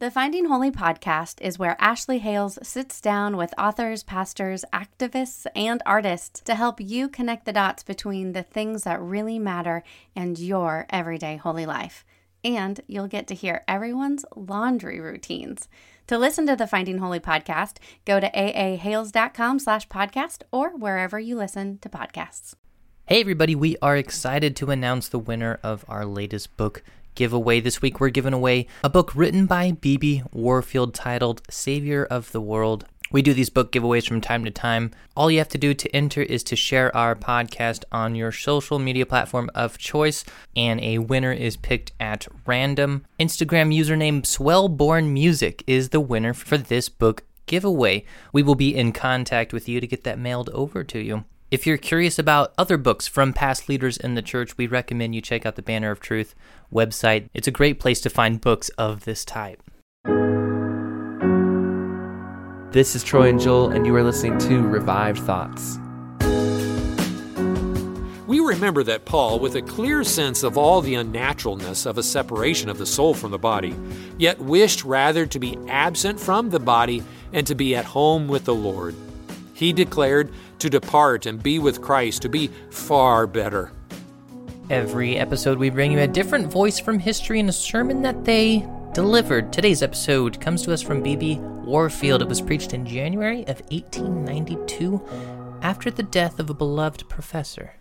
The Finding Holy podcast is where Ashley Hales sits down with authors, pastors, activists, and artists to help you connect the dots between the things that really matter and your everyday holy life. And you'll get to hear everyone's laundry routines. To listen to the Finding Holy podcast, go to aahales.com slash podcast or wherever you listen to podcasts. Hey everybody, we are excited to announce the winner of our latest book giveaway. This week we're giving away a book written by B.B. Warfield titled Savior of the World. We do these book giveaways from time to time. All you have to do to enter is to share our podcast on your social media platform of choice, and a winner is picked at random. Instagram username Swellborn Music is the winner for this book giveaway. We will be in contact with you to get that mailed over to you. If you're curious about other books from past leaders in the church, we recommend you check out the Banner of Truth website. It's a great place to find books of this type. This is Troy and Joel, and you are listening to Revived Thoughts. We remember that Paul, with a clear sense of all the unnaturalness of a separation of the soul from the body, yet wished rather to be absent from the body and to be at home with the Lord. He declared to depart and be with Christ to be far better. Every episode, we bring you a different voice from history and a sermon that they delivered. Today's episode comes to us from B.B. Warfield. It was preached in January of 1892 after the death of a beloved professor.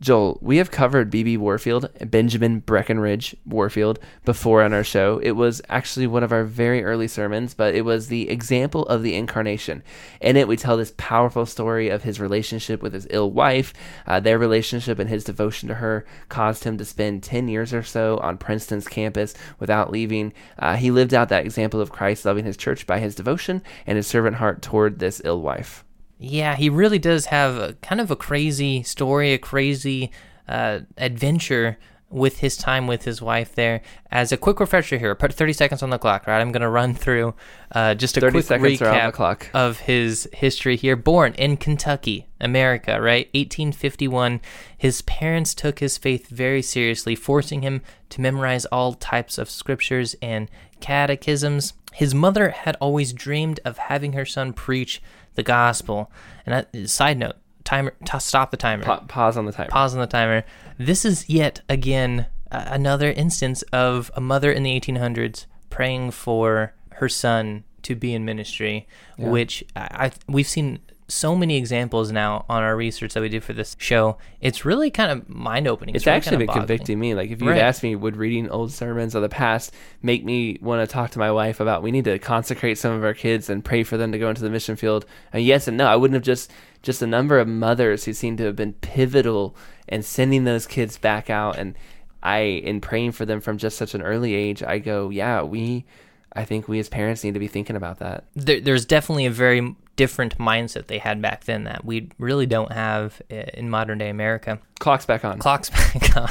Joel, we have covered BB Warfield, Benjamin Breckinridge Warfield, before on our show. It was actually one of our very early sermons, but it was the example of the incarnation. In it, we tell this powerful story of his relationship with his ill wife. Uh, their relationship and his devotion to her caused him to spend 10 years or so on Princeton's campus without leaving. Uh, he lived out that example of Christ loving his church by his devotion and his servant heart toward this ill wife. Yeah, he really does have a, kind of a crazy story, a crazy uh, adventure with his time with his wife there. As a quick refresher here, put 30 seconds on the clock, right? I'm going to run through uh, just a quick recap of his history here. Born in Kentucky, America, right? 1851. His parents took his faith very seriously, forcing him to memorize all types of scriptures and catechisms. His mother had always dreamed of having her son preach the gospel. And that, side note, timer, t- stop the timer. Pa- pause on the timer. Pause on the timer. This is yet again uh, another instance of a mother in the 1800s praying for her son to be in ministry, yeah. which I, I we've seen so many examples now on our research that we did for this show. It's really kind of mind opening. It's, it's really actually kind of been convicting me. Like if you'd right. asked me, would reading old sermons of the past make me want to talk to my wife about we need to consecrate some of our kids and pray for them to go into the mission field? And yes and no. I wouldn't have just just a number of mothers who seem to have been pivotal in sending those kids back out and I in praying for them from just such an early age, I go, yeah, we I think we as parents need to be thinking about that. There, there's definitely a very different mindset they had back then that we really don't have in modern day America. Clock's back on. Clock's back on.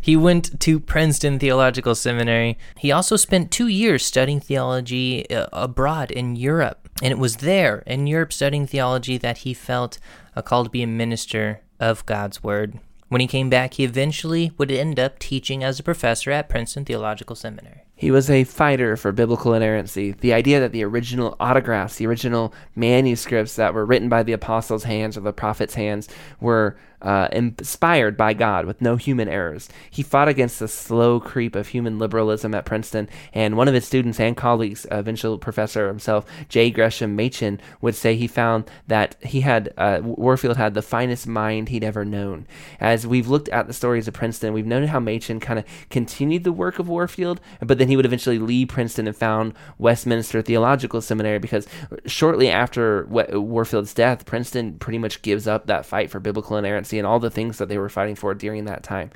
he went to Princeton Theological Seminary. He also spent two years studying theology uh, abroad in Europe. And it was there in Europe studying theology that he felt a call to be a minister of God's Word. When he came back, he eventually would end up teaching as a professor at Princeton Theological Seminary. He was a fighter for biblical inerrancy. The idea that the original autographs, the original manuscripts that were written by the apostles' hands or the prophets' hands, were uh, inspired by God with no human errors. He fought against the slow creep of human liberalism at Princeton, and one of his students and colleagues, eventual professor himself, J. Gresham Machen, would say he found that he had, uh, Warfield had the finest mind he'd ever known. As we've looked at the stories of Princeton, we've known how Machen kind of continued the work of Warfield, but then he would eventually leave Princeton and found Westminster Theological Seminary because shortly after Warfield's death, Princeton pretty much gives up that fight for biblical inerrancy and all the things that they were fighting for during that time.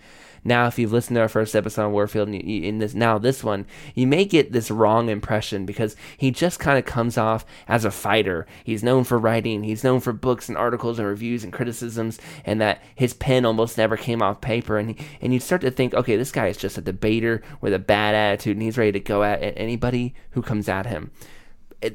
Now if you've listened to our first episode on Warfield and you, in this now this one, you may get this wrong impression because he just kind of comes off as a fighter. He's known for writing, he's known for books and articles and reviews and criticisms, and that his pen almost never came off paper. And and you start to think, okay, this guy is just a debater with a bad attitude, and he's ready to go at anybody who comes at him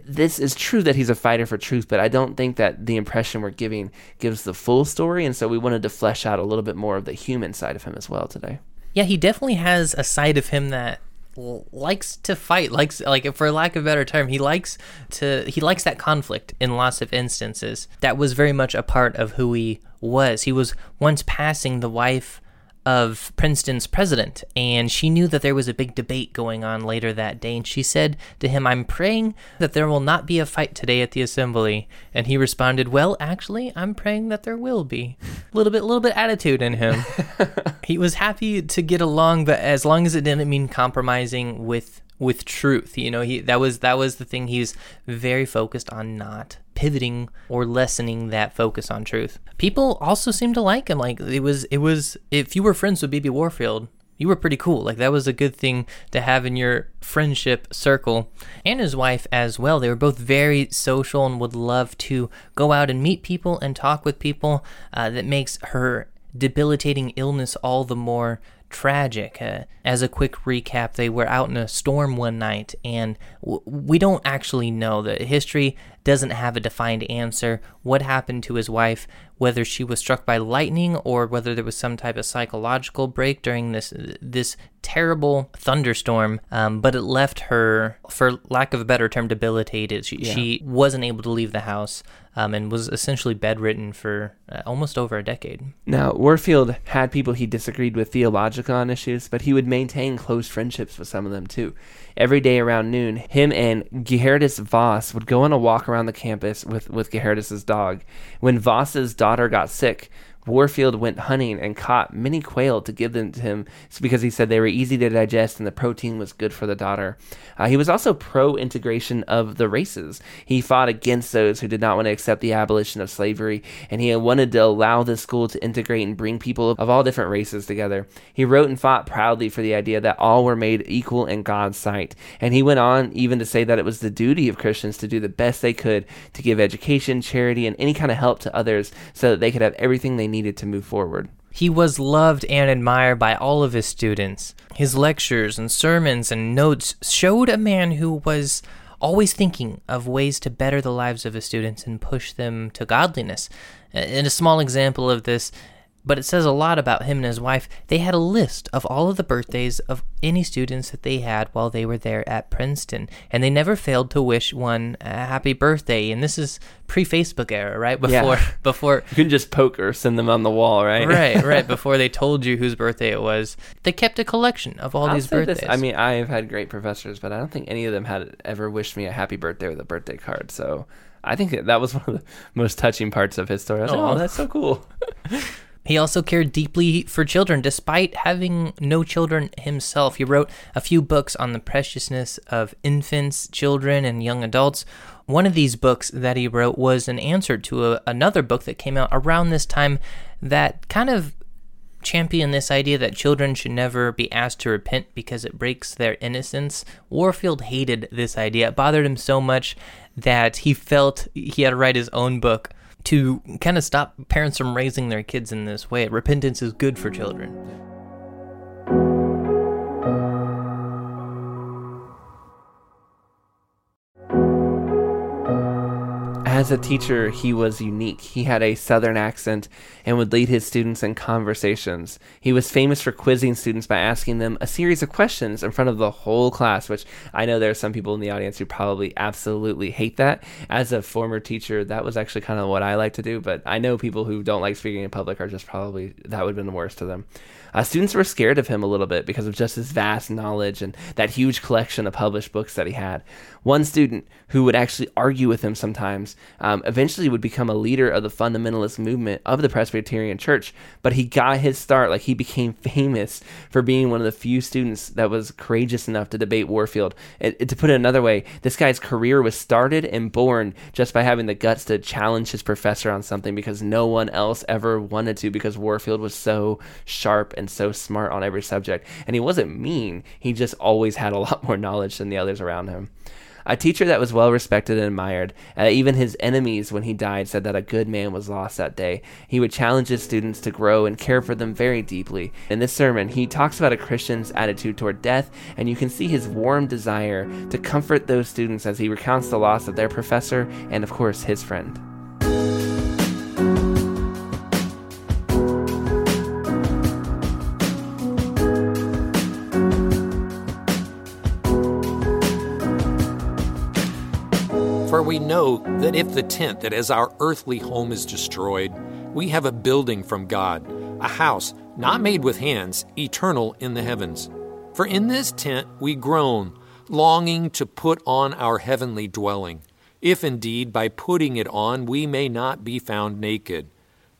this is true that he's a fighter for truth, but I don't think that the impression we're giving gives the full story. And so we wanted to flesh out a little bit more of the human side of him as well today. Yeah, he definitely has a side of him that likes to fight likes like for lack of a better term he likes to he likes that conflict in lots of instances that was very much a part of who he was he was once passing the wife of Princeton's president, and she knew that there was a big debate going on later that day. And she said to him, I'm praying that there will not be a fight today at the assembly. And he responded, Well, actually, I'm praying that there will be. A little bit, little bit attitude in him. he was happy to get along, but as long as it didn't mean compromising with with truth. You know, he that was that was the thing he's very focused on not pivoting or lessening that focus on truth. People also seem to like him. Like it was, it was. If you were friends with B.B. Warfield, you were pretty cool. Like that was a good thing to have in your friendship circle. And his wife as well. They were both very social and would love to go out and meet people and talk with people. Uh, that makes her debilitating illness all the more tragic. Uh, as a quick recap, they were out in a storm one night, and w- we don't actually know. The history doesn't have a defined answer. What happened to his wife, whether she was struck by lightning or whether there was some type of psychological break during this this terrible thunderstorm, um, but it left her, for lack of a better term, debilitated. She, yeah. she wasn't able to leave the house um, and was essentially bedridden for uh, almost over a decade. Now, Warfield had people he disagreed with theologically on issues, but he would maintain close friendships with some of them too. Every day around noon, him and Geerhardus Vos would go on a walk around the campus with, with Geerhardus's dog. When Vos's daughter got sick, Warfield went hunting and caught many quail to give them to him because he said they were easy to digest and the protein was good for the daughter. Uh, he was also pro integration of the races. He fought against those who did not want to accept the abolition of slavery, and he wanted to allow the school to integrate and bring people of all different races together. He wrote and fought proudly for the idea that all were made equal in God's sight, and he went on even to say that it was the duty of Christians to do the best they could to give education, charity, and any kind of help to others so that they could have everything they needed needed to move forward. He was loved and admired by all of his students. His lectures and sermons and notes showed a man who was always thinking of ways to better the lives of his students and push them to godliness. And a small example of this but it says a lot about him and his wife. They had a list of all of the birthdays of any students that they had while they were there at Princeton, and they never failed to wish one a happy birthday. And this is pre-Facebook era, right? Before yeah. before you can just poke or send them on the wall, right? right, right. Before they told you whose birthday it was, they kept a collection of all I'll these birthdays. This, I mean, I have had great professors, but I don't think any of them had ever wished me a happy birthday with a birthday card. So. I think that was one of the most touching parts of his story. I was like, oh that's so cool. He also cared deeply for children, despite having no children himself. He wrote a few books on the preciousness of infants, children, and young adults. One of these books that he wrote was an answer to a, another book that came out around this time that kind of championed this idea that children should never be asked to repent because it breaks their innocence. Warfield hated this idea. It bothered him so much that he felt he had to write his own book to kind of stop parents from raising their kids in this way. Repentance is good for children. As a teacher, he was unique. He had a southern accent and would lead his students in conversations. He was famous for quizzing students by asking them a series of questions in front of the whole class, which I know there are some people in the audience who probably absolutely hate that. As a former teacher, that was actually kind of what I like to do, but I know people who don't like speaking in public are just probably, that would have been the worst to them. Uh, students were scared of him a little bit because of just his vast knowledge and that huge collection of published books that he had. One student who would actually argue with him sometimes um, eventually would become a leader of the fundamentalist movement of the Presbyterian Church. But he got his start, like he became famous for being one of the few students that was courageous enough to debate Warfield. It, it, to put it another way, this guy's career was started and born just by having the guts to challenge his professor on something because no one else ever wanted to because Warfield was so sharp and so smart on every subject. And he wasn't mean, he just always had a lot more knowledge than the others around him. A teacher that was well respected and admired. Uh, even his enemies, when he died, said that a good man was lost that day. He would challenge his students to grow and care for them very deeply. In this sermon, he talks about a Christian's attitude toward death, and you can see his warm desire to comfort those students as he recounts the loss of their professor and, of course, his friend. We know that if the tent that is our earthly home is destroyed, we have a building from God, a house not made with hands, eternal in the heavens. For in this tent we groan, longing to put on our heavenly dwelling, if indeed by putting it on we may not be found naked.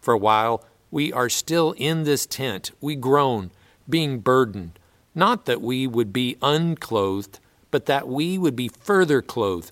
For while we are still in this tent, we groan, being burdened, not that we would be unclothed, but that we would be further clothed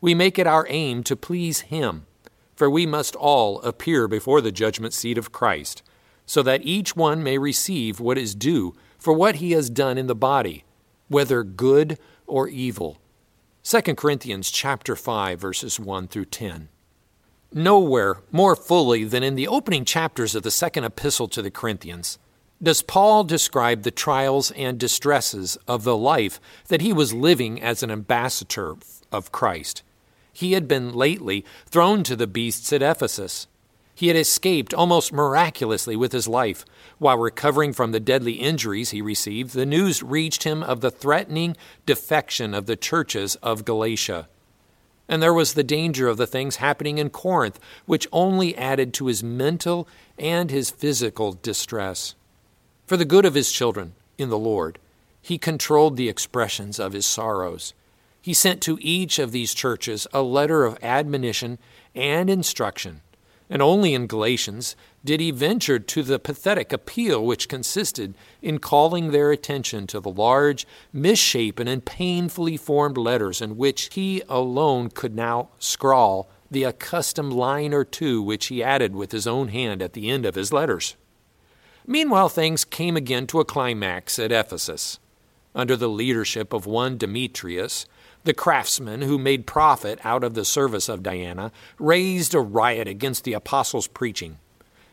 we make it our aim to please Him, for we must all appear before the judgment seat of Christ, so that each one may receive what is due for what he has done in the body, whether good or evil. 2 Corinthians chapter 5 verses 1 through 10. Nowhere more fully than in the opening chapters of the second epistle to the Corinthians does Paul describe the trials and distresses of the life that he was living as an ambassador of Christ. He had been lately thrown to the beasts at Ephesus. He had escaped almost miraculously with his life. While recovering from the deadly injuries he received, the news reached him of the threatening defection of the churches of Galatia. And there was the danger of the things happening in Corinth, which only added to his mental and his physical distress. For the good of his children in the Lord, he controlled the expressions of his sorrows. He sent to each of these churches a letter of admonition and instruction, and only in Galatians did he venture to the pathetic appeal which consisted in calling their attention to the large, misshapen, and painfully formed letters in which he alone could now scrawl the accustomed line or two which he added with his own hand at the end of his letters. Meanwhile, things came again to a climax at Ephesus. Under the leadership of one Demetrius, the craftsmen who made profit out of the service of Diana raised a riot against the apostles' preaching,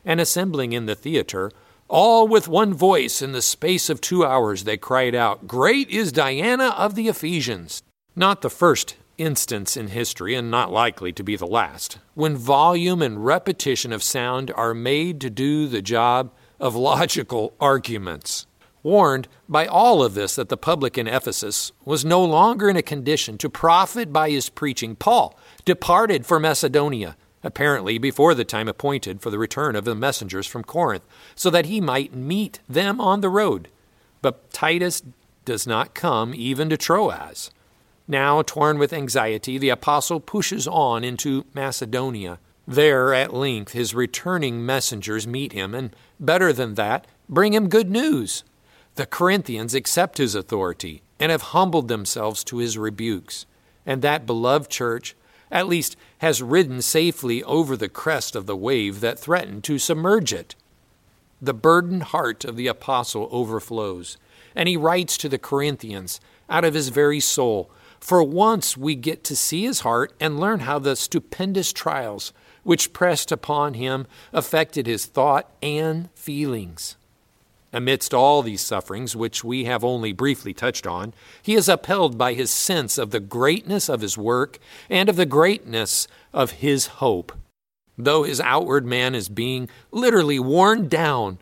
and assembling in the theater, all with one voice in the space of two hours they cried out, Great is Diana of the Ephesians! Not the first instance in history, and not likely to be the last, when volume and repetition of sound are made to do the job of logical arguments warned by all of this that the public in Ephesus was no longer in a condition to profit by his preaching, Paul departed for Macedonia, apparently before the time appointed for the return of the messengers from Corinth, so that he might meet them on the road. But Titus does not come even to Troas. Now, torn with anxiety, the apostle pushes on into Macedonia. There, at length, his returning messengers meet him, and better than that, bring him good news. The Corinthians accept his authority and have humbled themselves to his rebukes, and that beloved church, at least, has ridden safely over the crest of the wave that threatened to submerge it. The burdened heart of the apostle overflows, and he writes to the Corinthians out of his very soul. For once we get to see his heart and learn how the stupendous trials which pressed upon him affected his thought and feelings. Amidst all these sufferings, which we have only briefly touched on, he is upheld by his sense of the greatness of his work and of the greatness of his hope. Though his outward man is being literally worn down,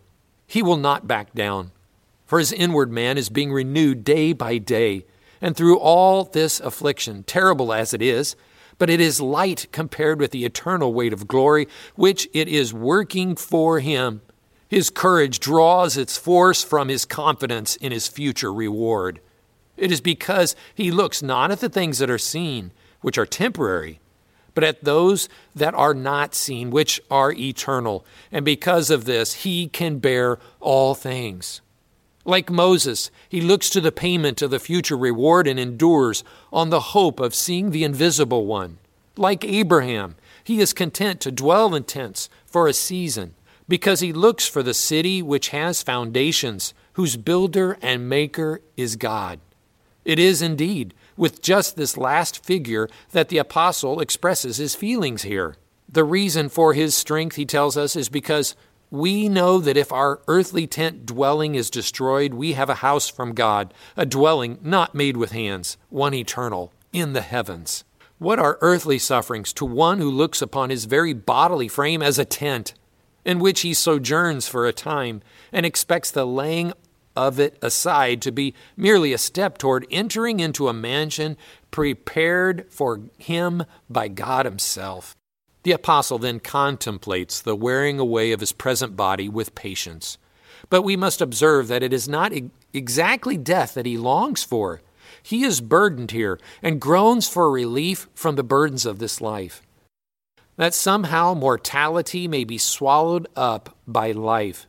he will not back down, for his inward man is being renewed day by day. And through all this affliction, terrible as it is, but it is light compared with the eternal weight of glory which it is working for him his courage draws its force from his confidence in his future reward. It is because he looks not at the things that are seen, which are temporary, but at those that are not seen, which are eternal. And because of this, he can bear all things. Like Moses, he looks to the payment of the future reward and endures on the hope of seeing the invisible one. Like Abraham, he is content to dwell in tents for a season because he looks for the city which has foundations, whose builder and maker is God. It is indeed with just this last figure that the apostle expresses his feelings here. The reason for his strength, he tells us, is because we know that if our earthly tent dwelling is destroyed, we have a house from God, a dwelling not made with hands, one eternal, in the heavens. What are earthly sufferings to one who looks upon his very bodily frame as a tent? In which he sojourns for a time and expects the laying of it aside to be merely a step toward entering into a mansion prepared for him by God Himself. The apostle then contemplates the wearing away of his present body with patience. But we must observe that it is not exactly death that he longs for. He is burdened here and groans for relief from the burdens of this life that somehow mortality may be swallowed up by life.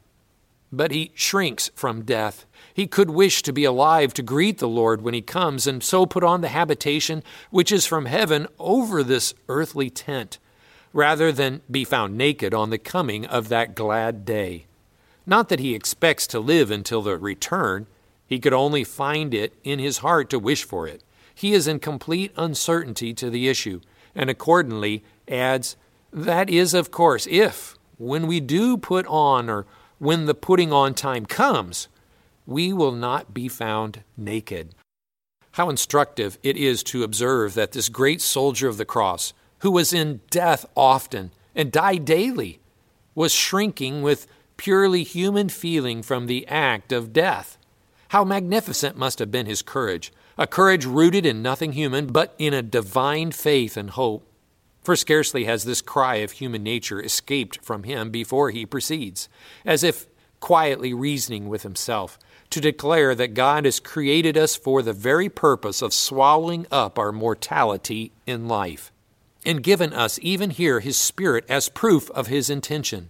But he shrinks from death. He could wish to be alive to greet the Lord when he comes, and so put on the habitation which is from heaven over this earthly tent, rather than be found naked on the coming of that glad day. Not that he expects to live until the return, he could only find it in his heart to wish for it. He is in complete uncertainty to the issue, and accordingly adds, That is, of course, if, when we do put on, or when the putting on time comes, we will not be found naked. How instructive it is to observe that this great soldier of the cross, who was in death often and died daily, was shrinking with purely human feeling from the act of death. How magnificent must have been his courage, a courage rooted in nothing human, but in a divine faith and hope. For scarcely has this cry of human nature escaped from him before he proceeds, as if quietly reasoning with himself, to declare that God has created us for the very purpose of swallowing up our mortality in life, and given us even here his Spirit as proof of his intention,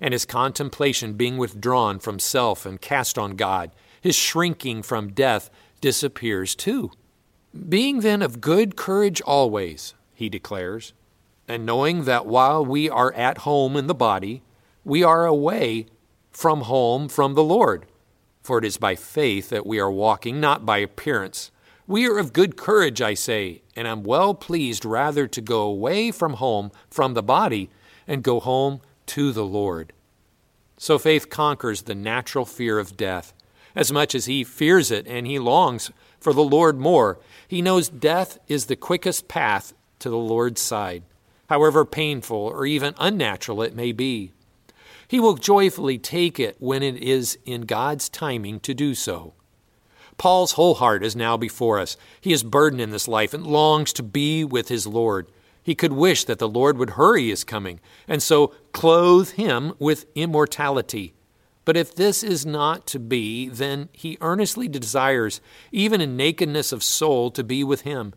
and his contemplation being withdrawn from self and cast on God, his shrinking from death disappears too. Being then of good courage always, he declares, and knowing that while we are at home in the body, we are away from home from the Lord. For it is by faith that we are walking, not by appearance. We are of good courage, I say, and am well pleased rather to go away from home, from the body, and go home to the Lord. So faith conquers the natural fear of death. As much as he fears it and he longs for the Lord more, he knows death is the quickest path to the Lord's side however painful or even unnatural it may be. He will joyfully take it when it is in God's timing to do so. Paul's whole heart is now before us. He is burdened in this life and longs to be with his Lord. He could wish that the Lord would hurry his coming and so clothe him with immortality. But if this is not to be, then he earnestly desires, even in nakedness of soul, to be with him,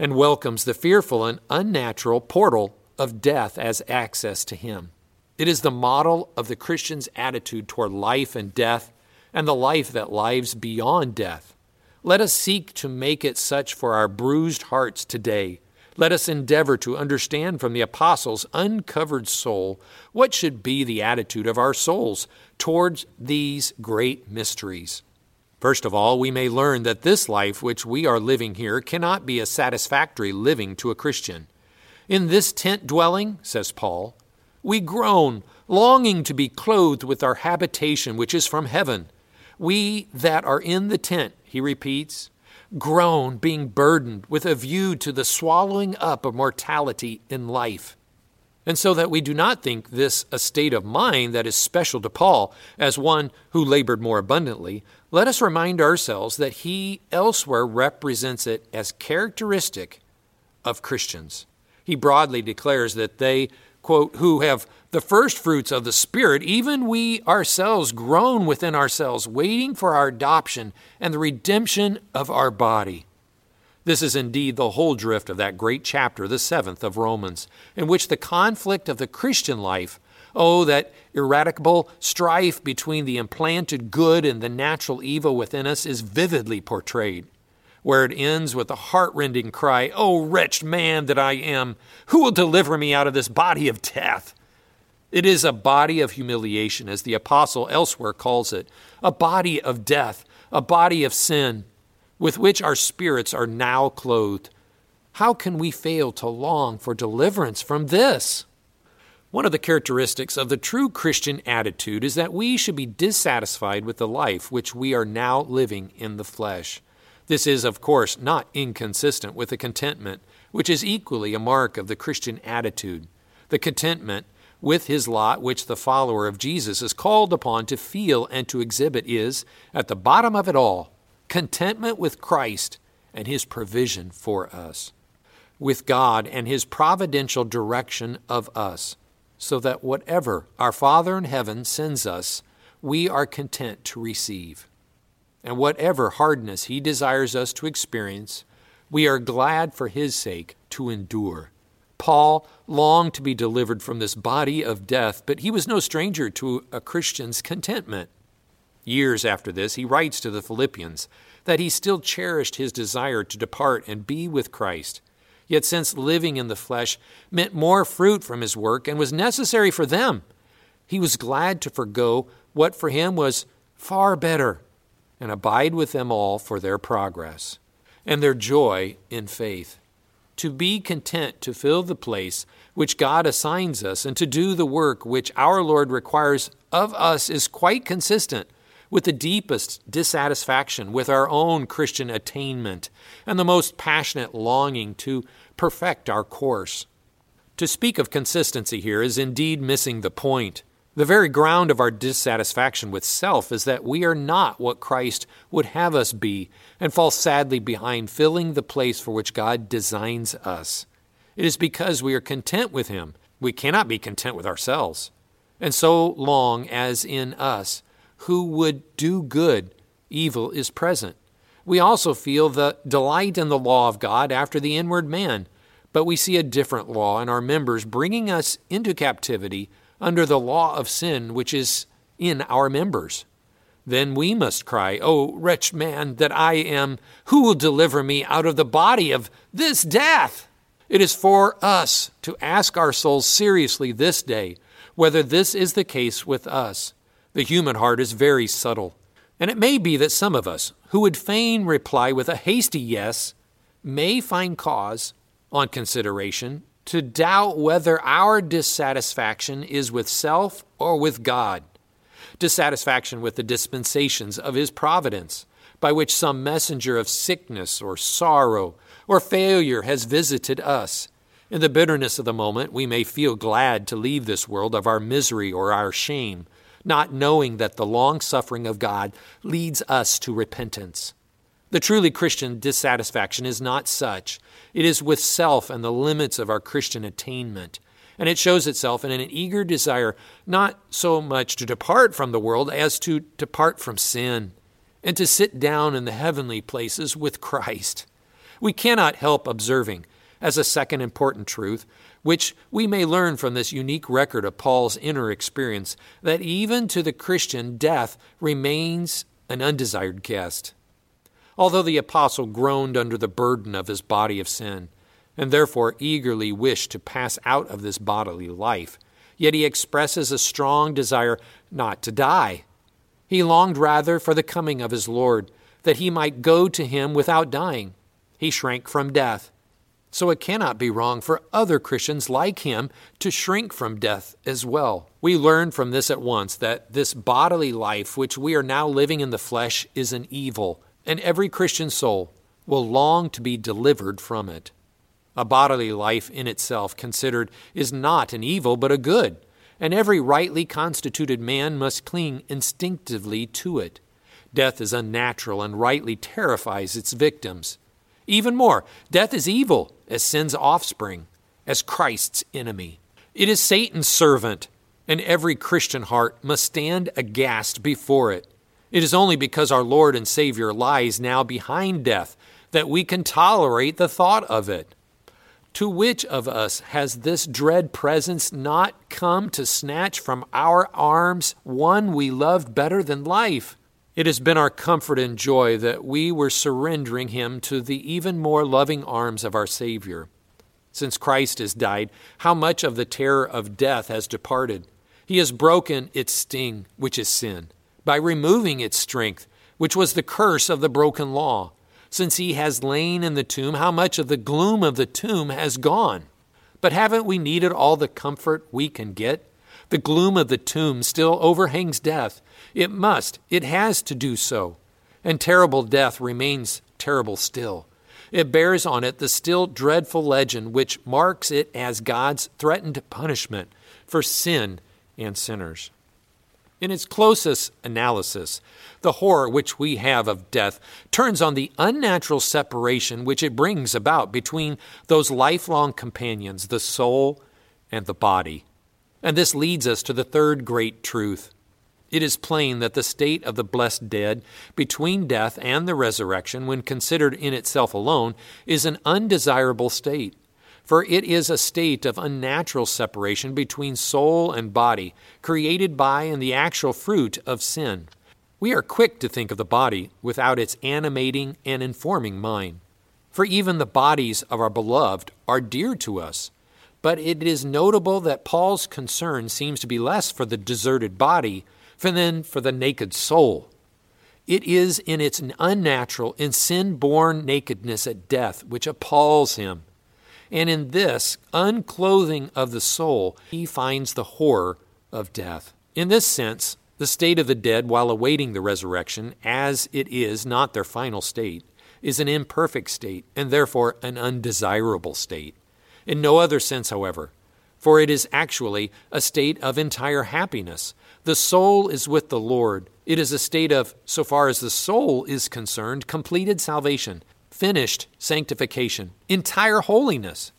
and welcomes the fearful and unnatural portal of death as access to Him. It is the model of the Christian's attitude toward life and death and the life that lives beyond death. Let us seek to make it such for our bruised hearts today. Let us endeavor to understand from the apostles' uncovered soul what should be the attitude of our souls towards these great mysteries. First of all, we may learn that this life which we are living here cannot be a satisfactory living to a Christian. In this tent dwelling, says Paul, we groan, longing to be clothed with our habitation which is from heaven, We that are in the tent, he repeats, groan, being burdened with a view to the swallowing up of mortality in life. And so that we do not think this a state of mind that is special to Paul as one who labored more abundantly, let us remind ourselves that he elsewhere represents it as characteristic of Christians. He broadly declares that they, quote, who have the first fruits of the Spirit, even we ourselves groan within ourselves, waiting for our adoption and the redemption of our body. This is indeed the whole drift of that great chapter, the seventh of Romans, in which the conflict of the Christian life, oh, that ineradicable strife between the implanted good and the natural evil within us, is vividly portrayed. Where it ends with the heartrending cry, Oh, wretched man that I am, who will deliver me out of this body of death? It is a body of humiliation, as the apostle elsewhere calls it, a body of death, a body of sin with which our spirits are now clothed. How can we fail to long for deliverance from this? One of the characteristics of the true Christian attitude is that we should be dissatisfied with the life which we are now living in the flesh. This is, of course, not inconsistent with the contentment, which is equally a mark of the Christian attitude. The contentment with his lot, which the follower of Jesus is called upon to feel and to exhibit, is, at the bottom of it all, contentment with Christ and His provision for us, with God and His providential direction of us, so that whatever our Father in heaven sends us, we are content to receive. And whatever hardness He desires us to experience, we are glad for His sake to endure. Paul longed to be delivered from this body of death, but he was no stranger to a Christian's contentment. Years after this, he writes to the Philippians that he still cherished his desire to depart and be with Christ. Yet, since living in the flesh meant more fruit from his work and was necessary for them, he was glad to forego what for him was far better and abide with them all for their progress and their joy in faith. To be content to fill the place which God assigns us and to do the work which our Lord requires of us is quite consistent with the deepest dissatisfaction with our own Christian attainment and the most passionate longing to perfect our course. To speak of consistency here is indeed missing the point. The very ground of our dissatisfaction with self is that we are not what Christ would have us be and fall sadly behind filling the place for which God designs us. It is because we are content with Him. We cannot be content with ourselves. And so long as in us who would do good, evil is present. We also feel the delight in the law of God after the inward man, but we see a different law in our members bringing us into captivity under the law of sin which is in our members. Then we must cry, O wretched man that I am, who will deliver me out of the body of this death? It is for us to ask our souls seriously this day whether this is the case with us. The human heart is very subtle, and it may be that some of us, who would fain reply with a hasty yes, may find cause, on consideration, to doubt whether our dissatisfaction is with self or with God, dissatisfaction with the dispensations of His providence, by which some messenger of sickness or sorrow or failure has visited us. In the bitterness of the moment, we may feel glad to leave this world of our misery or our shame not knowing that the long suffering of God leads us to repentance. The truly Christian dissatisfaction is not such. It is with self and the limits of our Christian attainment. And it shows itself in an eager desire not so much to depart from the world as to depart from sin and to sit down in the heavenly places with Christ. We cannot help observing, as a second important truth, which we may learn from this unique record of Paul's inner experience that even to the Christian, death remains an undesired guest. Although the apostle groaned under the burden of his body of sin, and therefore eagerly wished to pass out of this bodily life, yet he expresses a strong desire not to die. He longed rather for the coming of his Lord, that he might go to him without dying. He shrank from death. So it cannot be wrong for other Christians like him to shrink from death as well. We learn from this at once that this bodily life which we are now living in the flesh is an evil, and every Christian soul will long to be delivered from it. A bodily life in itself considered is not an evil but a good, and every rightly constituted man must cling instinctively to it. Death is unnatural and rightly terrifies its victims. Even more, death is evil as sin's offspring, as Christ's enemy. It is Satan's servant, and every Christian heart must stand aghast before it. It is only because our Lord and Savior lies now behind death that we can tolerate the thought of it. To which of us has this dread presence not come to snatch from our arms one we loved better than life? It has been our comfort and joy that we were surrendering him to the even more loving arms of our Savior. Since Christ has died, how much of the terror of death has departed? He has broken its sting, which is sin, by removing its strength, which was the curse of the broken law. Since he has lain in the tomb, how much of the gloom of the tomb has gone? But haven't we needed all the comfort we can get? The gloom of the tomb still overhangs death, it must, it has to do so. And terrible death remains terrible still. It bears on it the still dreadful legend which marks it as God's threatened punishment for sin and sinners. In its closest analysis, the horror which we have of death turns on the unnatural separation which it brings about between those lifelong companions, the soul and the body. And this leads us to the third great truth it is plain that the state of the blessed dead between death and the resurrection, when considered in itself alone, is an undesirable state. For it is a state of unnatural separation between soul and body, created by and the actual fruit of sin. We are quick to think of the body without its animating and informing mind. For even the bodies of our beloved are dear to us. But it is notable that Paul's concern seems to be less for the deserted body than for the naked soul. It is in its unnatural and sin born nakedness at death which appalls him. And in this unclothing of the soul, he finds the horror of death. In this sense, the state of the dead while awaiting the resurrection, as it is not their final state, is an imperfect state and therefore an undesirable state. In no other sense, however, for it is actually a state of entire happiness, the soul is with the Lord. It is a state of, so far as the soul is concerned, completed salvation, finished sanctification, entire holiness.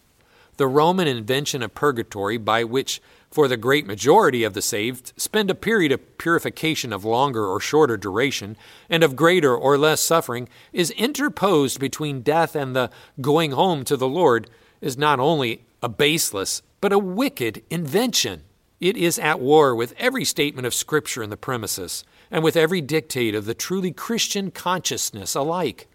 The Roman invention of purgatory, by which, for the great majority of the saved, spend a period of purification of longer or shorter duration, and of greater or less suffering, is interposed between death and the going home to the Lord, is not only a baseless, but a wicked invention. It is at war with every statement of Scripture in the premises, and with every dictate of the truly Christian consciousness alike.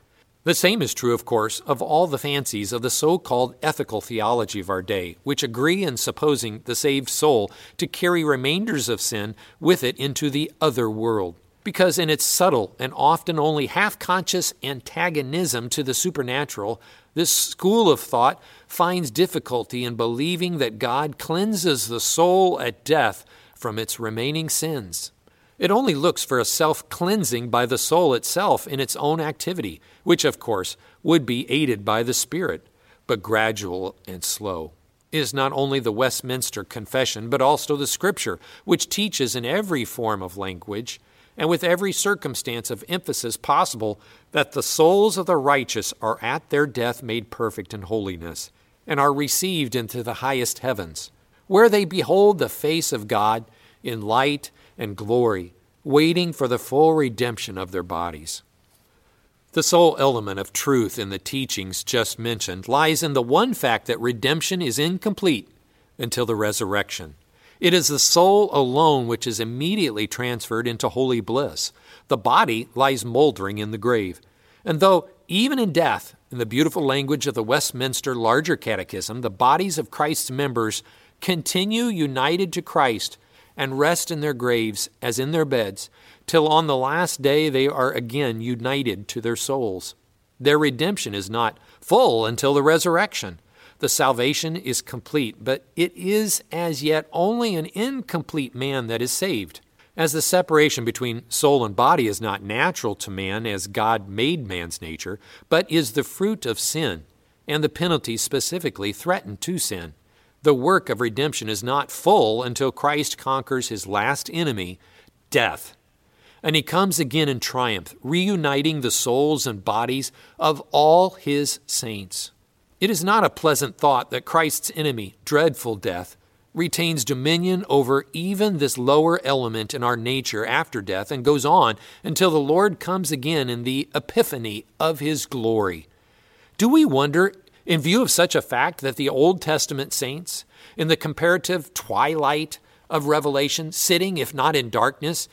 The same is true, of course, of all the fancies of the so called ethical theology of our day, which agree in supposing the saved soul to carry remainders of sin with it into the other world. Because in its subtle and often only half conscious antagonism to the supernatural, this school of thought finds difficulty in believing that God cleanses the soul at death from its remaining sins. It only looks for a self cleansing by the soul itself in its own activity, which, of course, would be aided by the Spirit, but gradual and slow. It is not only the Westminster Confession, but also the Scripture, which teaches in every form of language and with every circumstance of emphasis possible, that the souls of the righteous are at their death made perfect in holiness, and are received into the highest heavens, where they behold the face of God in light and glory, waiting for the full redemption of their bodies. The sole element of truth in the teachings just mentioned lies in the one fact that redemption is incomplete until the resurrection. It is the soul alone which is immediately transferred into holy bliss. The body lies moldering in the grave. And though, even in death, in the beautiful language of the Westminster Larger Catechism, the bodies of Christ's members continue united to Christ and rest in their graves as in their beds, till on the last day they are again united to their souls. Their redemption is not full until the resurrection, The salvation is complete, but it is as yet only an incomplete man that is saved. As the separation between soul and body is not natural to man as God made man's nature, but is the fruit of sin, and the penalty specifically threatened to sin. The work of redemption is not full until Christ conquers his last enemy, death. And he comes again in triumph, reuniting the souls and bodies of all his saints. It is not a pleasant thought that Christ's enemy, dreadful death, retains dominion over even this lower element in our nature after death and goes on until the Lord comes again in the epiphany of his glory. Do we wonder, in view of such a fact, that the Old Testament saints, in the comparative twilight of Revelation, sitting, if not in darkness,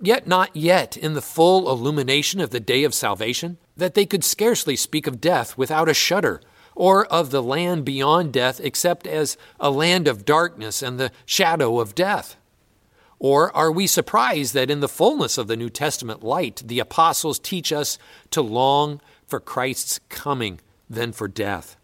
yet not yet in the full illumination of the day of salvation, that they could scarcely speak of death without a shudder? Or of the land beyond death except as a land of darkness and the shadow of death? Or are we surprised that in the fullness of the New Testament light, the apostles teach us to long for Christ's coming than for death?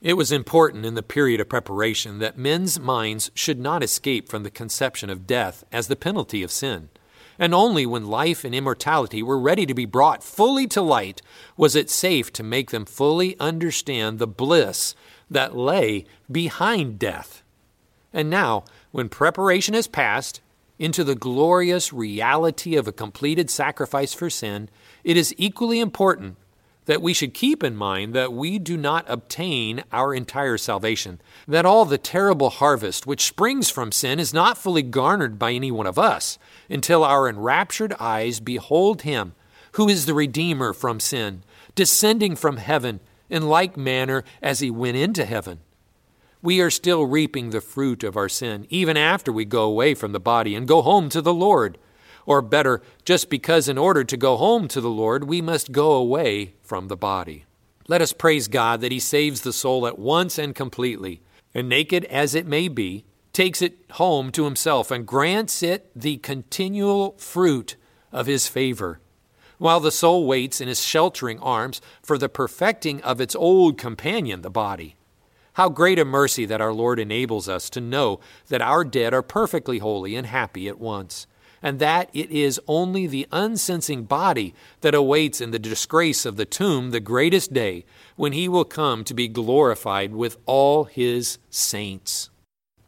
It was important in the period of preparation that men's minds should not escape from the conception of death as the penalty of sin and only when life and immortality were ready to be brought fully to light was it safe to make them fully understand the bliss that lay behind death. And now, when preparation has passed into the glorious reality of a completed sacrifice for sin, it is equally important that we should keep in mind that we do not obtain our entire salvation, that all the terrible harvest which springs from sin is not fully garnered by any one of us until our enraptured eyes behold Him who is the Redeemer from sin, descending from heaven in like manner as He went into heaven. We are still reaping the fruit of our sin, even after we go away from the body and go home to the Lord. Or better, just because in order to go home to the Lord, we must go away from the body. Let us praise God that He saves the soul at once and completely, and naked as it may be, takes it home to Himself and grants it the continual fruit of His favor. While the soul waits in His sheltering arms for the perfecting of its old companion, the body. How great a mercy that our Lord enables us to know that our dead are perfectly holy and happy at once and that it is only the unsensing body that awaits in the disgrace of the tomb the greatest day when he will come to be glorified with all his saints.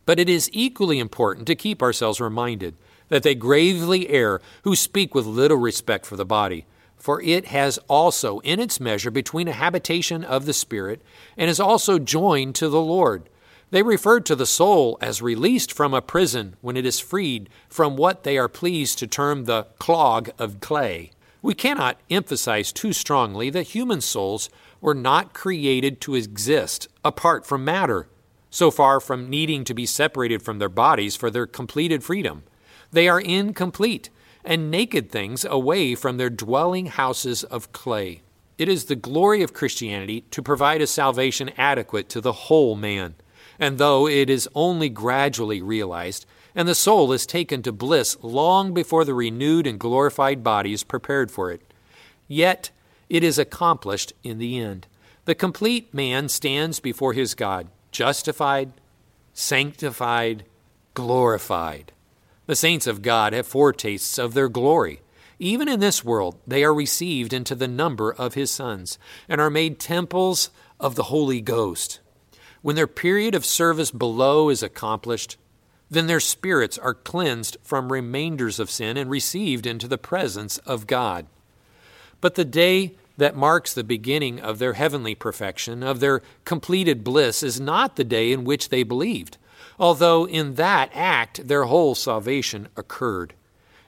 But it is equally important to keep ourselves reminded that they gravely err who speak with little respect for the body, for it has also in its measure between a habitation of the Spirit and is also joined to the Lord they refer to the soul as released from a prison when it is freed from what they are pleased to term the clog of clay. We cannot emphasize too strongly that human souls were not created to exist apart from matter, so far from needing to be separated from their bodies for their completed freedom. They are incomplete and naked things away from their dwelling houses of clay. It is the glory of Christianity to provide a salvation adequate to the whole man and though it is only gradually realized, and the soul is taken to bliss long before the renewed and glorified body is prepared for it, yet it is accomplished in the end. The complete man stands before his God, justified, sanctified, glorified. The saints of God have foretastes of their glory. Even in this world, they are received into the number of his sons, and are made temples of the Holy Ghost. When their period of service below is accomplished, then their spirits are cleansed from remainders of sin and received into the presence of God. But the day that marks the beginning of their heavenly perfection, of their completed bliss, is not the day in which they believed, although in that act their whole salvation occurred.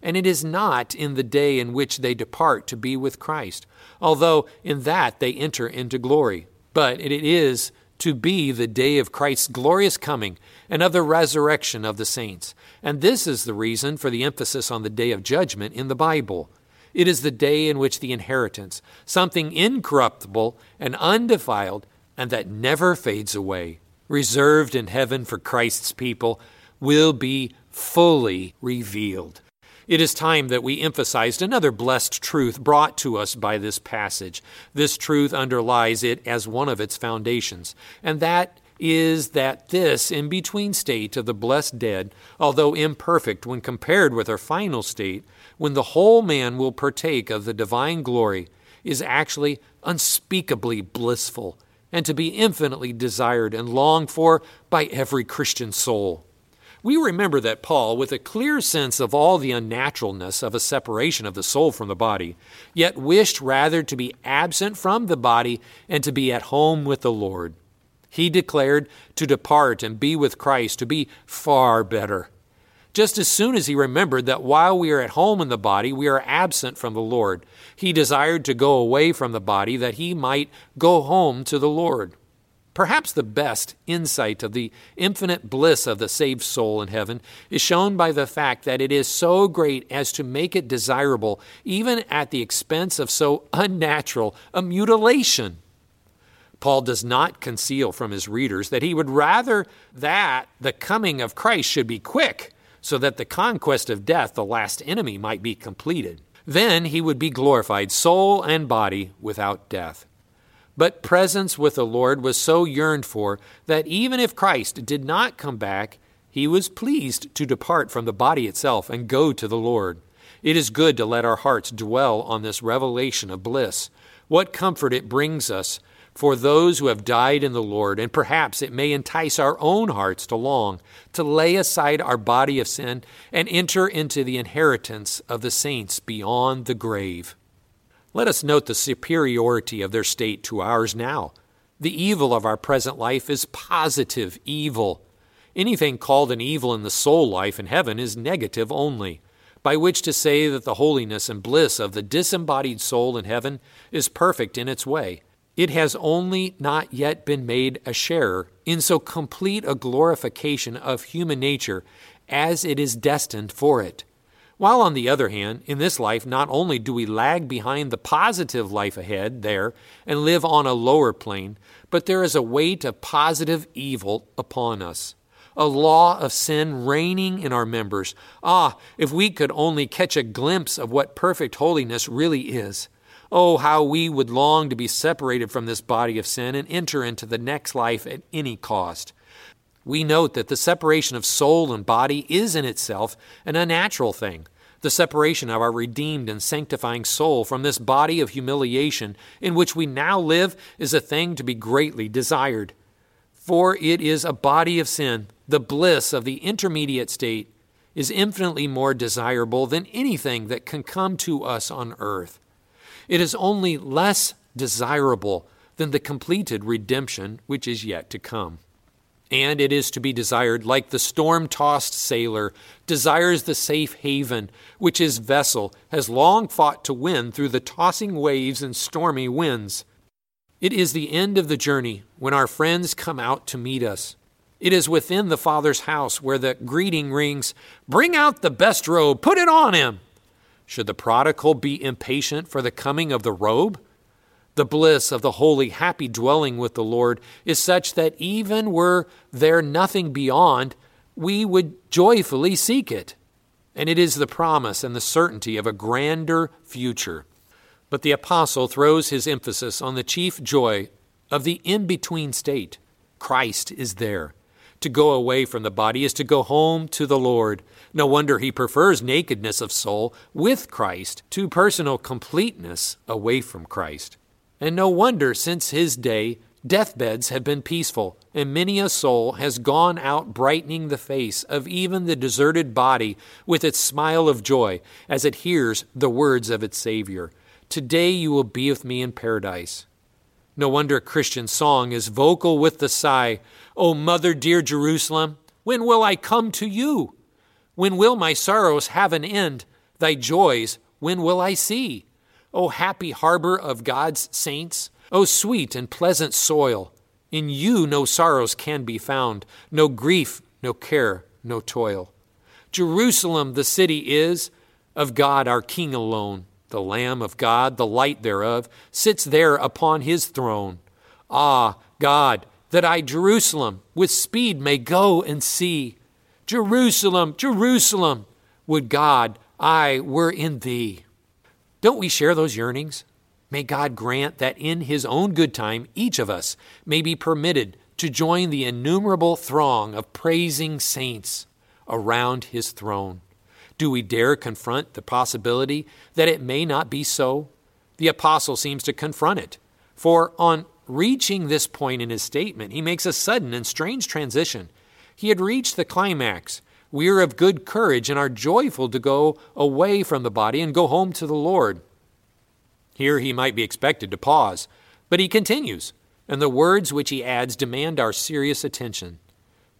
And it is not in the day in which they depart to be with Christ, although in that they enter into glory, but it is to be the day of Christ's glorious coming and of the resurrection of the saints. And this is the reason for the emphasis on the day of judgment in the Bible. It is the day in which the inheritance, something incorruptible and undefiled and that never fades away, reserved in heaven for Christ's people, will be fully revealed. It is time that we emphasized another blessed truth brought to us by this passage. This truth underlies it as one of its foundations, and that is that this in between state of the blessed dead, although imperfect when compared with our final state, when the whole man will partake of the divine glory, is actually unspeakably blissful and to be infinitely desired and longed for by every Christian soul. We remember that Paul, with a clear sense of all the unnaturalness of a separation of the soul from the body, yet wished rather to be absent from the body and to be at home with the Lord. He declared to depart and be with Christ to be far better. Just as soon as he remembered that while we are at home in the body, we are absent from the Lord, he desired to go away from the body that he might go home to the Lord. Perhaps the best insight of the infinite bliss of the saved soul in heaven is shown by the fact that it is so great as to make it desirable, even at the expense of so unnatural a mutilation. Paul does not conceal from his readers that he would rather that the coming of Christ should be quick, so that the conquest of death, the last enemy, might be completed. Then he would be glorified, soul and body, without death. But presence with the Lord was so yearned for that even if Christ did not come back, he was pleased to depart from the body itself and go to the Lord. It is good to let our hearts dwell on this revelation of bliss. What comfort it brings us for those who have died in the Lord, and perhaps it may entice our own hearts to long, to lay aside our body of sin and enter into the inheritance of the saints beyond the grave. Let us note the superiority of their state to ours now. The evil of our present life is positive evil. Anything called an evil in the soul life in heaven is negative only, by which to say that the holiness and bliss of the disembodied soul in heaven is perfect in its way. It has only not yet been made a sharer in so complete a glorification of human nature as it is destined for it. While, on the other hand, in this life, not only do we lag behind the positive life ahead there and live on a lower plane, but there is a weight of positive evil upon us. A law of sin reigning in our members. Ah, if we could only catch a glimpse of what perfect holiness really is. Oh, how we would long to be separated from this body of sin and enter into the next life at any cost we note that the separation of soul and body is in itself an unnatural thing. The separation of our redeemed and sanctifying soul from this body of humiliation in which we now live is a thing to be greatly desired. For it is a body of sin, the bliss of the intermediate state is infinitely more desirable than anything that can come to us on earth. It is only less desirable than the completed redemption which is yet to come and it is to be desired like the storm tossed sailor desires the safe haven which his vessel has long fought to win through the tossing waves and stormy winds. It is the end of the journey when our friends come out to meet us. It is within the Father's house where the greeting rings Bring out the best robe, put it on him. Should the prodigal be impatient for the coming of the robe? The bliss of the holy, happy dwelling with the Lord is such that even were there nothing beyond, we would joyfully seek it. And it is the promise and the certainty of a grander future. But the apostle throws his emphasis on the chief joy of the in between state. Christ is there. To go away from the body is to go home to the Lord. No wonder he prefers nakedness of soul with Christ to personal completeness away from Christ. And no wonder, since his day, deathbeds have been peaceful, and many a soul has gone out brightening the face of even the deserted body with its smile of joy as it hears the words of its Savior Today you will be with me in paradise. No wonder Christian song is vocal with the sigh O mother dear Jerusalem, when will I come to you? When will my sorrows have an end? Thy joys, when will I see? O happy harbor of God's saints! O sweet and pleasant soil! In you no sorrows can be found, no grief, no care, no toil. Jerusalem, the city, is of God our King alone. The Lamb of God, the light thereof, sits there upon his throne. Ah, God, that I, Jerusalem, with speed may go and see. Jerusalem, Jerusalem, would God I were in thee. Don't we share those yearnings? May God grant that in His own good time, each of us may be permitted to join the innumerable throng of praising saints around His throne. Do we dare confront the possibility that it may not be so? The apostle seems to confront it, for on reaching this point in his statement, he makes a sudden and strange transition. He had reached the climax. We are of good courage and are joyful to go away from the body and go home to the Lord. Here he might be expected to pause, but he continues, and the words which he adds demand our serious attention.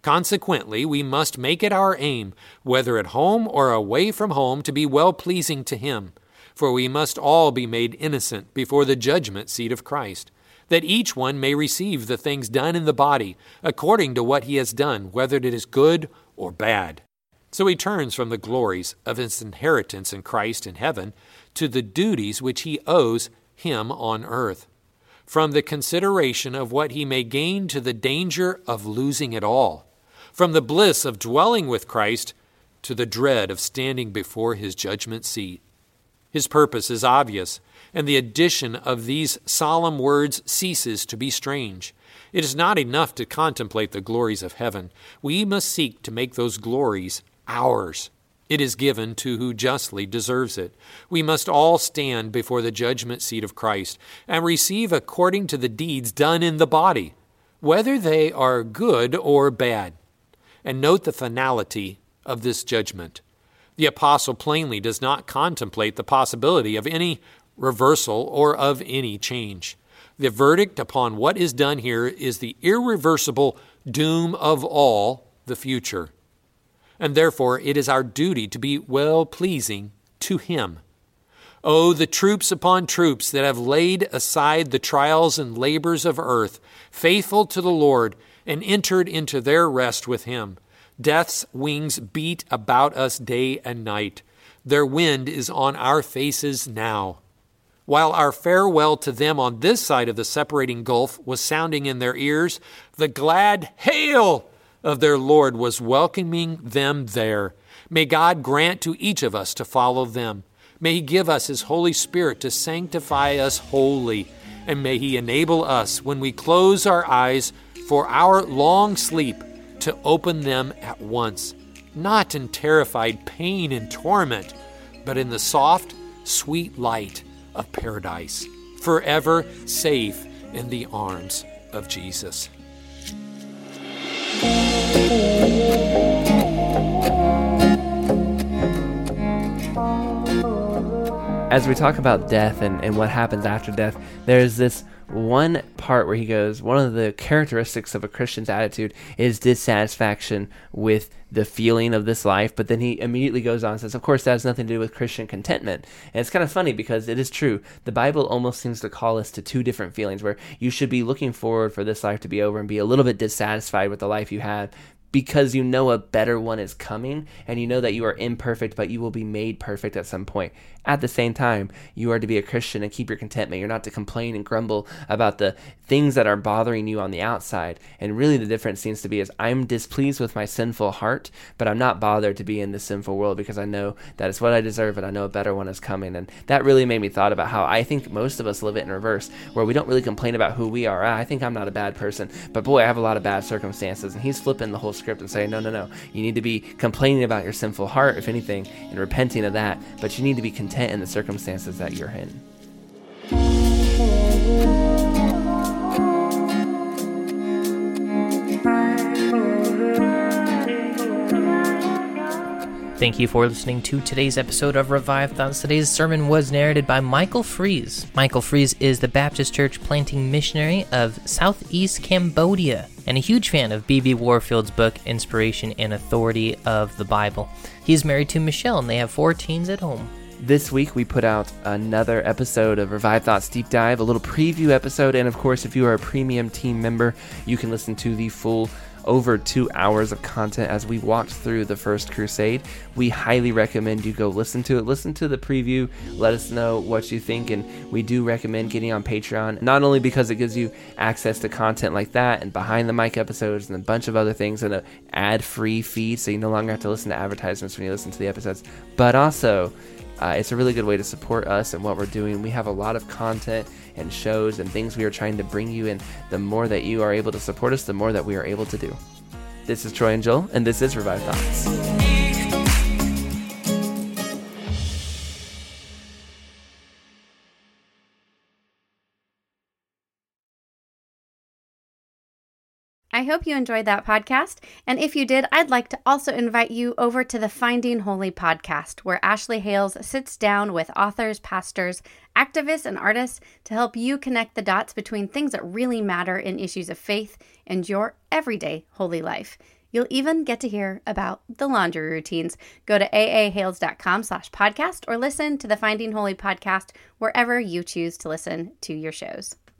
Consequently, we must make it our aim, whether at home or away from home, to be well pleasing to him, for we must all be made innocent before the judgment seat of Christ that each one may receive the things done in the body according to what he has done, whether it is good or bad. So he turns from the glories of his inheritance in Christ in heaven to the duties which he owes him on earth. From the consideration of what he may gain to the danger of losing it all. From the bliss of dwelling with Christ to the dread of standing before his judgment seat. His purpose is obvious and the addition of these solemn words ceases to be strange. It is not enough to contemplate the glories of heaven. We must seek to make those glories ours. It is given to who justly deserves it. We must all stand before the judgment seat of Christ and receive according to the deeds done in the body, whether they are good or bad. And note the finality of this judgment. The apostle plainly does not contemplate the possibility of any reversal, or of any change. The verdict upon what is done here is the irreversible doom of all the future. And therefore, it is our duty to be well pleasing to Him. Oh, the troops upon troops that have laid aside the trials and labors of earth, faithful to the Lord, and entered into their rest with Him. Death's wings beat about us day and night. Their wind is on our faces now while our farewell to them on this side of the separating gulf was sounding in their ears, the glad hail of their Lord was welcoming them there. May God grant to each of us to follow them. May He give us His Holy Spirit to sanctify us wholly. And may He enable us, when we close our eyes for our long sleep, to open them at once, not in terrified pain and torment, but in the soft, sweet light of paradise, forever safe in the arms of Jesus. As we talk about death and, and what happens after death, there's this one part where he goes, one of the characteristics of a Christian's attitude is dissatisfaction with the feeling of this life. But then he immediately goes on and says, of course, that has nothing to do with Christian contentment. And it's kind of funny because it is true. The Bible almost seems to call us to two different feelings where you should be looking forward for this life to be over and be a little bit dissatisfied with the life you had because you know a better one is coming and you know that you are imperfect, but you will be made perfect at some point. At the same time, you are to be a Christian and keep your contentment. You're not to complain and grumble about the things that are bothering you on the outside. And really, the difference seems to be is I'm displeased with my sinful heart, but I'm not bothered to be in this sinful world because I know that it's what I deserve and I know a better one is coming. And that really made me thought about how I think most of us live it in reverse, where we don't really complain about who we are. I think I'm not a bad person, but boy, I have a lot of bad circumstances. And he's flipping the whole script and saying, no, no, no. You need to be complaining about your sinful heart, if anything, and repenting of that, but you need to be content in the circumstances that you're in. Thank you for listening to today's episode of Revived Thoughts. Today's sermon was narrated by Michael Freeze. Michael Freeze is the Baptist Church planting missionary of Southeast Cambodia and a huge fan of B.B. Warfield's book, Inspiration and Authority of the Bible. He's married to Michelle and they have four teens at home. This week, we put out another episode of Revived Thoughts Deep Dive, a little preview episode. And of course, if you are a premium team member, you can listen to the full over two hours of content as we walked through the first crusade. We highly recommend you go listen to it. Listen to the preview. Let us know what you think. And we do recommend getting on Patreon, not only because it gives you access to content like that and behind the mic episodes and a bunch of other things and an ad free feed so you no longer have to listen to advertisements when you listen to the episodes, but also uh, it's a really good way to support us and what we're doing. We have a lot of content and shows and things we are trying to bring you, and the more that you are able to support us, the more that we are able to do. This is Troy and Joel, and this is Revived Thoughts. I hope you enjoyed that podcast. And if you did, I'd like to also invite you over to the Finding Holy podcast, where Ashley Hales sits down with authors, pastors, activists, and artists to help you connect the dots between things that really matter in issues of faith and your everyday holy life. You'll even get to hear about the laundry routines. Go to aahales.com slash podcast or listen to the Finding Holy podcast wherever you choose to listen to your shows.